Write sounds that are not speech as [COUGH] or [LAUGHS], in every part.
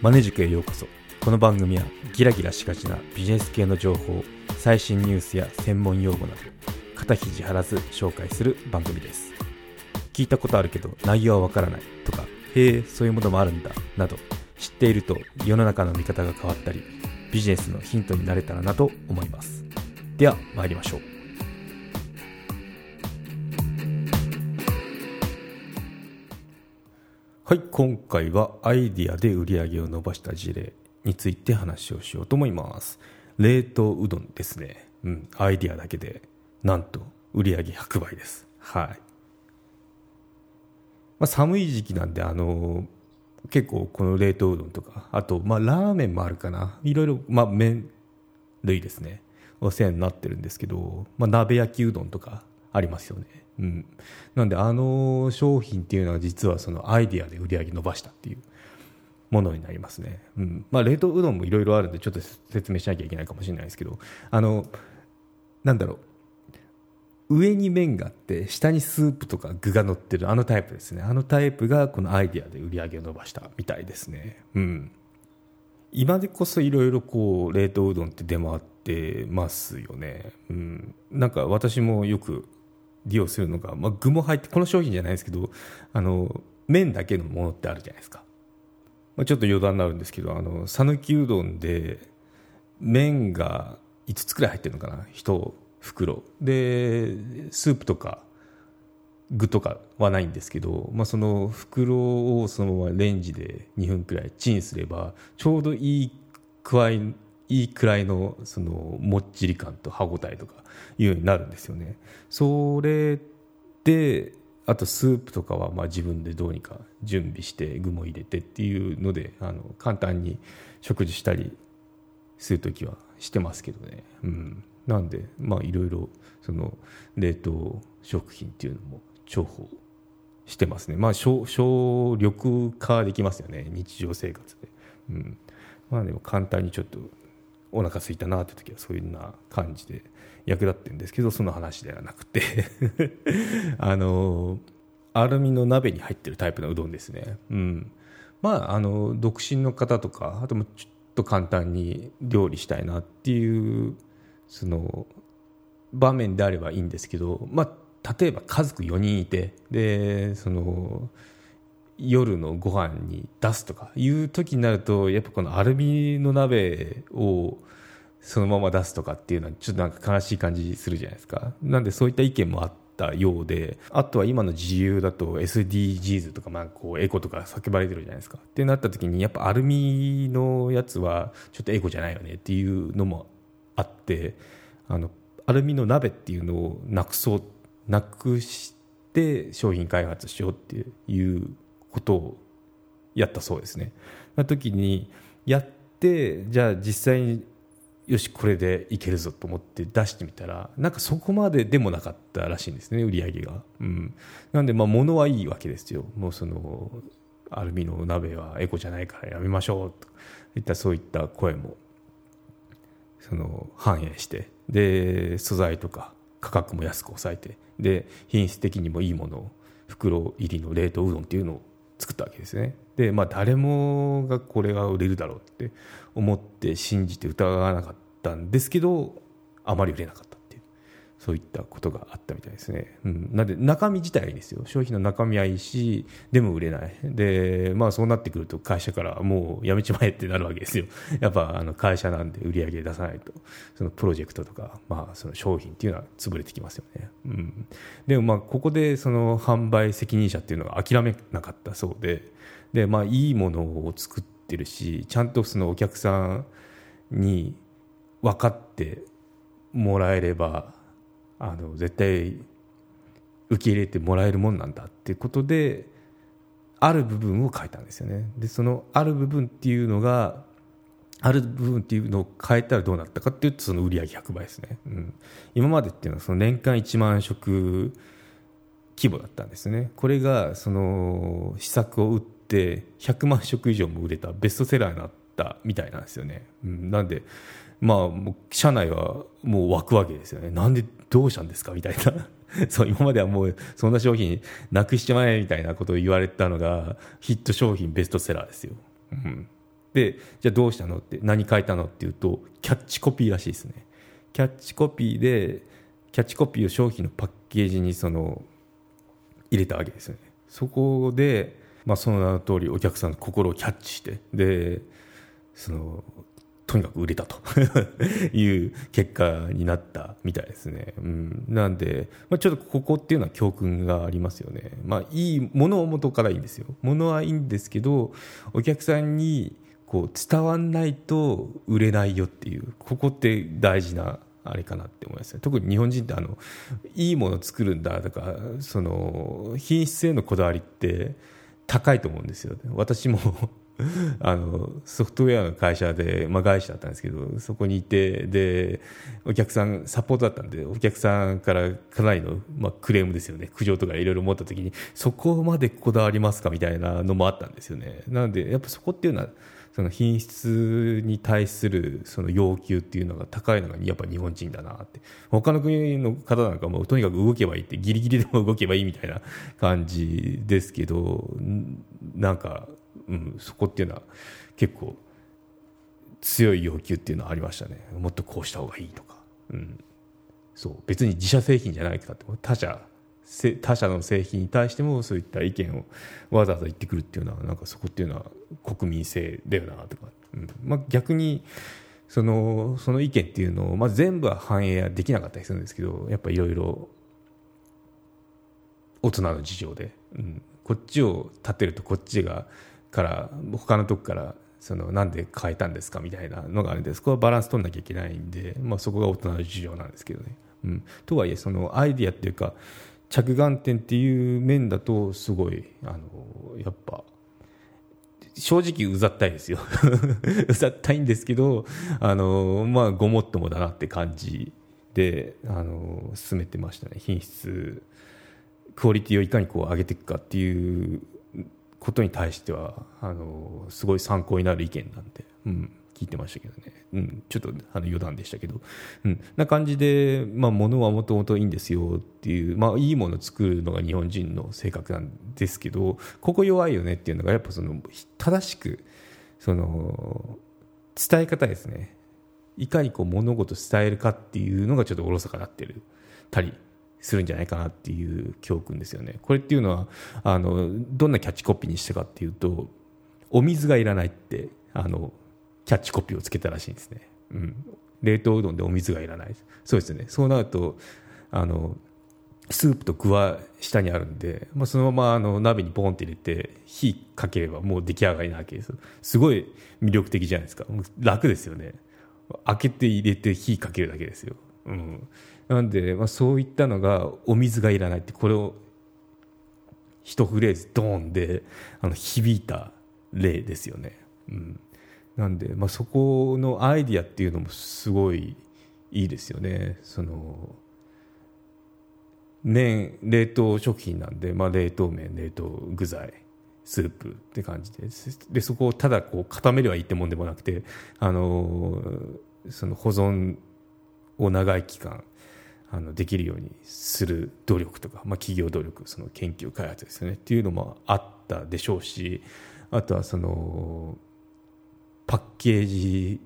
マネ塾へようこそ。この番組はギラギラしがちなビジネス系の情報最新ニュースや専門用語など肩肘張らず紹介する番組です。聞いたことあるけど内容はわからないとかへえそういうものもあるんだなど知っていると世の中の見方が変わったりビジネスのヒントになれたらなと思います。では参りましょう。はい今回はアイディアで売り上げを伸ばした事例について話をしようと思います。冷凍うどんですね。うんアイディアだけでなんと売り上げ100倍です。はい、まあ、寒い時期なんであの結構この冷凍うどんとかあとまあラーメンもあるかな。いろいろまあ麺類ですね。お世話になってるんですけど、まあ、鍋焼きうどんとかありますよね。うん、なんであの商品っていうのは実はそのアイディアで売り上げ伸ばしたっていうものになりますね、うん。まあ、冷凍うどんもいろいろあるんでちょっと説明しなきゃいけないかもしれないですけどあのなんだろう。上に麺があって下にスープとか具が乗ってるあのタイプですね。あのタイプがこのアイディアで売り上げを伸ばしたみたいですね。うん。今でこそいろいろこう冷凍うどんって出回ってますよね、うん、なんか私もよく利用するのが、まあ、具も入ってこの商品じゃないですけどあの麺だけのものってあるじゃないですか、まあ、ちょっと余談になるんですけど讃岐うどんで麺が5つくらい入ってるのかな1袋。でスープとか具とかはないんですけど、まあ、その袋をそのままレンジで2分くらいチンすればちょうどいいくらいいくらいのそのもっちり感と歯ごたえとかいうようになるんですよね。それであとスープとかはまあ自分でどうにか準備して具も入れてっていうのであの簡単に食事したりする時はしてますけどね。うん、なんでまあいろいろその冷凍食品っていうのも重宝してますね。まあ省省力化できますよね日常生活で。うん、まあでも簡単にちょっとお腹空いたなって時はそういうような感じで役立ってるんですけどその話ではなくて。[LAUGHS] あのアルミの鍋に入ってるタイプのうどんですね、うん、まああの独身の方とかあともちょっと簡単に料理したいなっていうその場面であればいいんですけど、まあ、例えば家族4人いてでその夜のご飯に出すとかいう時になるとやっぱこのアルミの鍋をそのまま出すとかっていうのはちょっとなんか悲しい感じするじゃないですか。なんでそういった意見もあったようであとは今の自由だと SDGs とかまあこうエコとか叫ばれてるじゃないですか。ってなった時にやっぱアルミのやつはちょっとエコじゃないよねっていうのもあってあのアルミの鍋っていうのをなくそうなくして商品開発しようっていうことをやったそうですね。な時にやってじゃあ実際によしこれでいけるぞと思って出してみたらなんかそこまででもなかったらしいんですね売り上げが、うん、なんでまあ物はいいわけですよ。もうそのアルミの鍋はエコじゃないからやめましょうといったそういった声もその反映してで素材とか価格も安く抑えてで品質的にもいいものを袋入りの冷凍うどんっていうのを作ったわけですね。でまあ誰もがこれが売れるだろうって思って信じて疑わなかったんですけどあまり売れなかった。そういったことがあったみたいですね、うん、なんで中身自体ですよ。商品の中身はいいしでも売れない。でまあそうなってくると会社からもうやめちまえってなるわけですよ。[LAUGHS] やっぱあの会社なんで売り上げ出さないと。そのプロジェクトとか、まあ、その商品っていうのは潰れてきますよね、うん、でもまあここでその販売責任者っていうのが諦めなかったそうでで、まあ、いいものを作ってってるしちゃんとそのお客さんに分かってもらえればあの絶対受け入れてもらえるもんなんだっていうことである部分を変えたんですよね。でそのある部分っていうのがある部分っていうのを変えたらどうなったかっていうとその売り上げ100倍ですね、うん、今までっていうのはその年間1万食規模だったんですね。これがその施策を打ってって100万食以上も売れたベストセラーになったみたいなんですよね、うん、なんでまあ社内はもう湧くわけですよね。なんでどうしたんですかみたいな。[LAUGHS] そう今まではもうそんな商品なくしちまえみたいなことを言われたのがヒット商品ベストセラーですよ、うん、でじゃあどうしたのって何書いたのっていうとキャッチコピーらしいですね。キャッチコピーでキャッチコピーを商品のパッケージにその入れたわけですよね。そこで、まあ、その名の通りお客さんの心をキャッチしてでそのとにかく売れたと [LAUGHS] いう結果になったみたいですね。うん、なんで、まあ、ちょっとここっていうのは教訓がありますよね。まあ、いいものを元からいいんですよ。ものはいいんですけど、お客さんにこう伝わんないと売れないよっていう、ここって大事なあれかなって思いますね特に日本人ってあのいいものを作るんだとかその品質へのこだわりって高いと思うんですよね私も [LAUGHS] あのソフトウェアの会社で、まあ、外資だったんですけどそこにいてでお客さんサポートだったんでお客さんからかなりの、まあ、クレームですよね。苦情とかいろいろ持った時にそこまでこだわりますかみたいなのもあったんですよね。なのでやっぱそこっていうのはその品質に対するその要求っていうのが高いのがやっぱ日本人だなって。他の国の方なんかもとにかく動けばいいってギリギリでも動けばいいみたいな感じですけどなんかうん、そこっていうのは結構強い要求っていうのはありましたね。もっとこうした方がいいとか、うん、そう。別に自社製品じゃないかって他社他社の製品に対してもそういった意見をわざわざ言ってくるっていうのはなんかそこっていうのは国民性だよなとか、うん。まあ、逆にそのその意見っていうのを、まあ、全部は反映できなかったりするんですけどやっぱいろいろ大人の事情で、うん、こっちを立てるとこっちがから他のとこからそのなんで変えたんですかみたいなのがあるんでそこはバランス取らなきゃいけないんで、まあ、そこが大人の事情なんですけどね。うん、とはいえそのアイディアっていうか着眼点っていう面だとすごいあのやっぱ正直うざったいですよ。[LAUGHS] うざったいんですけどあのまあごもっともだなって感じであの進めてましたね。品質クオリティをいかにこう上げていくかっていうことに対してはあのすごい参考になる意見なんで、うん、聞いてましたけどね、うん、ちょっとあの余談でしたけど、うん、な感じで、まあ、物はもともといいんですよっていう、まあ、いいものを作るのが日本人の性格なんですけどここ弱いよねっていうのがやっぱその正しくその伝え方ですね。いかにこう物事を伝えるかっていうのがちょっとおろそかになってる。たりするんじゃないかなっていう教訓ですよね。これっていうのはあのどんなキャッチコピーにしたかっていうとお水がいらないってあのキャッチコピーをつけたらしいんですね。うん、冷凍うどんでお水がいらない。そうですね。そうなるとあのスープと具は下にあるんで、まあ、そのままあの鍋にポンって入れて火かければもう出来上がりなわけですすごい魅力的じゃないですか。楽ですよね。開けて入れて火かけるだけですよ、うん、なんで、まあ、そういったのがお水がいらないってこれを一フレーズドーンであの響いた例ですよね。うん、なんで、まあ、そこのアイディアっていうのもすごいいいですよね。その麺冷凍食品なんで、まあ、冷凍麺冷凍具材スープって感じででそこをただこう固めればいいってもんでもなくてあのその保存を長い期間あのできるようにする努力とか、まあ、企業努力その研究開発ですよねっていうのもあったでしょうしあとはそのパッケージ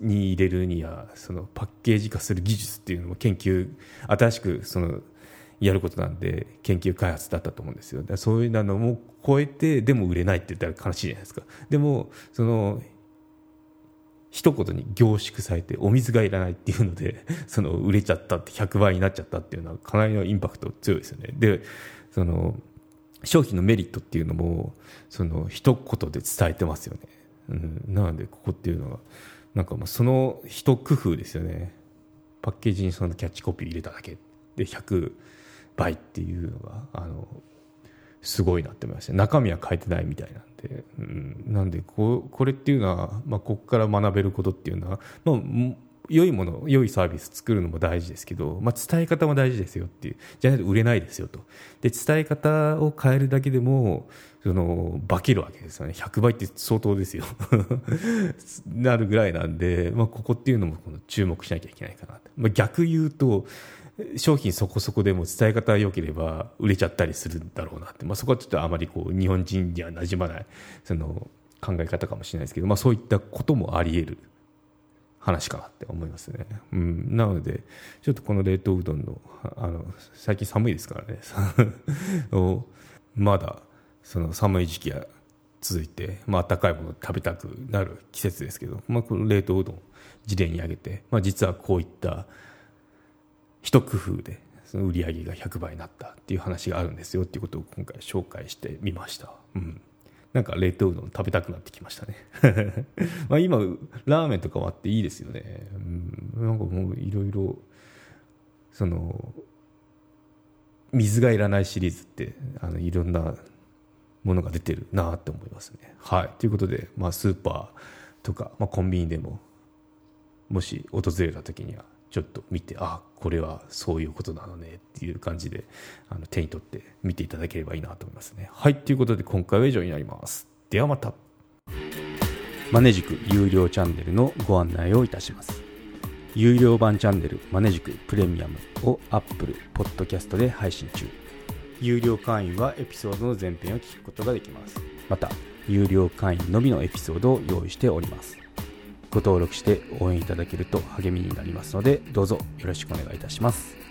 に入れるにはそのパッケージ化する技術っていうのも研究新しくそのやることなんで研究開発だったと思うんですよ。そういうのも超えてでも売れないって言ったら悲しいじゃないですか。でもその一言に凝縮されてお水がいらないっていうので [LAUGHS] その売れちゃったって100倍になっちゃったっていうのはかなりのインパクト強いですよね。でその商品のメリットっていうのもその一言で伝えてますよね、うん、なのでここっていうのはなんかまあその一工夫ですよね。パッケージにそのキャッチコピー入れただけ。で100倍っていうのがあのすごいなって思いました中身は変えてないみたいなんで、うん、なんでここれっていうのは、まあ、ここから学べることっていうのは、まあ、良いもの良いサービス作るのも大事ですけど、まあ、伝え方も大事ですよっていう。じゃないと売れないですよと。で伝え方を変えるだけでもその化けるわけですよね。100倍って相当ですよ。[LAUGHS] なるぐらいなんで、まあ、ここっていうのも注目しなきゃいけないかなまあ、逆言うと商品そこそこでも伝え方が良ければ売れちゃったりするんだろうなって、まあ、そこはちょっとあまりこう日本人には馴染まないその考え方かもしれないですけど、まあ、そういったこともあり得る話かなって思いますね、うん、なのでちょっとこの冷凍うどんのあの最近寒いですからね。[LAUGHS] まだその寒い時期が続いて、まあ温かいものを食べたくなる季節ですけど、まあ、この冷凍うどん事例に挙げて、まあ、実はこういった一工夫でその売り上げが100倍になったっていう話があるんですよっていうことを今回紹介してみました。うん。なんか冷凍うどん食べたくなってきましたね。[LAUGHS] まあ今ラーメンとかもあっていいですよね、うん、なんかもういろいろその水がいらないシリーズってあのいろんなものが出てるなって思いますね。はい。ということで、まあ、スーパーとか、まあ、コンビニでももし訪れた時にはちょっと見てあこれはそういうことなのねっていう感じであの手に取って見ていただければいいなと思いますね。はいということで今回は以上になります。ではまた。マネジク有料チャンネルのご案内をいたします。有料版チャンネルマネジクプレミアムを Apple Podcast で配信中。有料会員はエピソードの前編を聞くことができます。また有料会員のみのエピソードを用意しております。ご登録して応援いただけると励みになりますのでどうぞよろしくお願いいたします。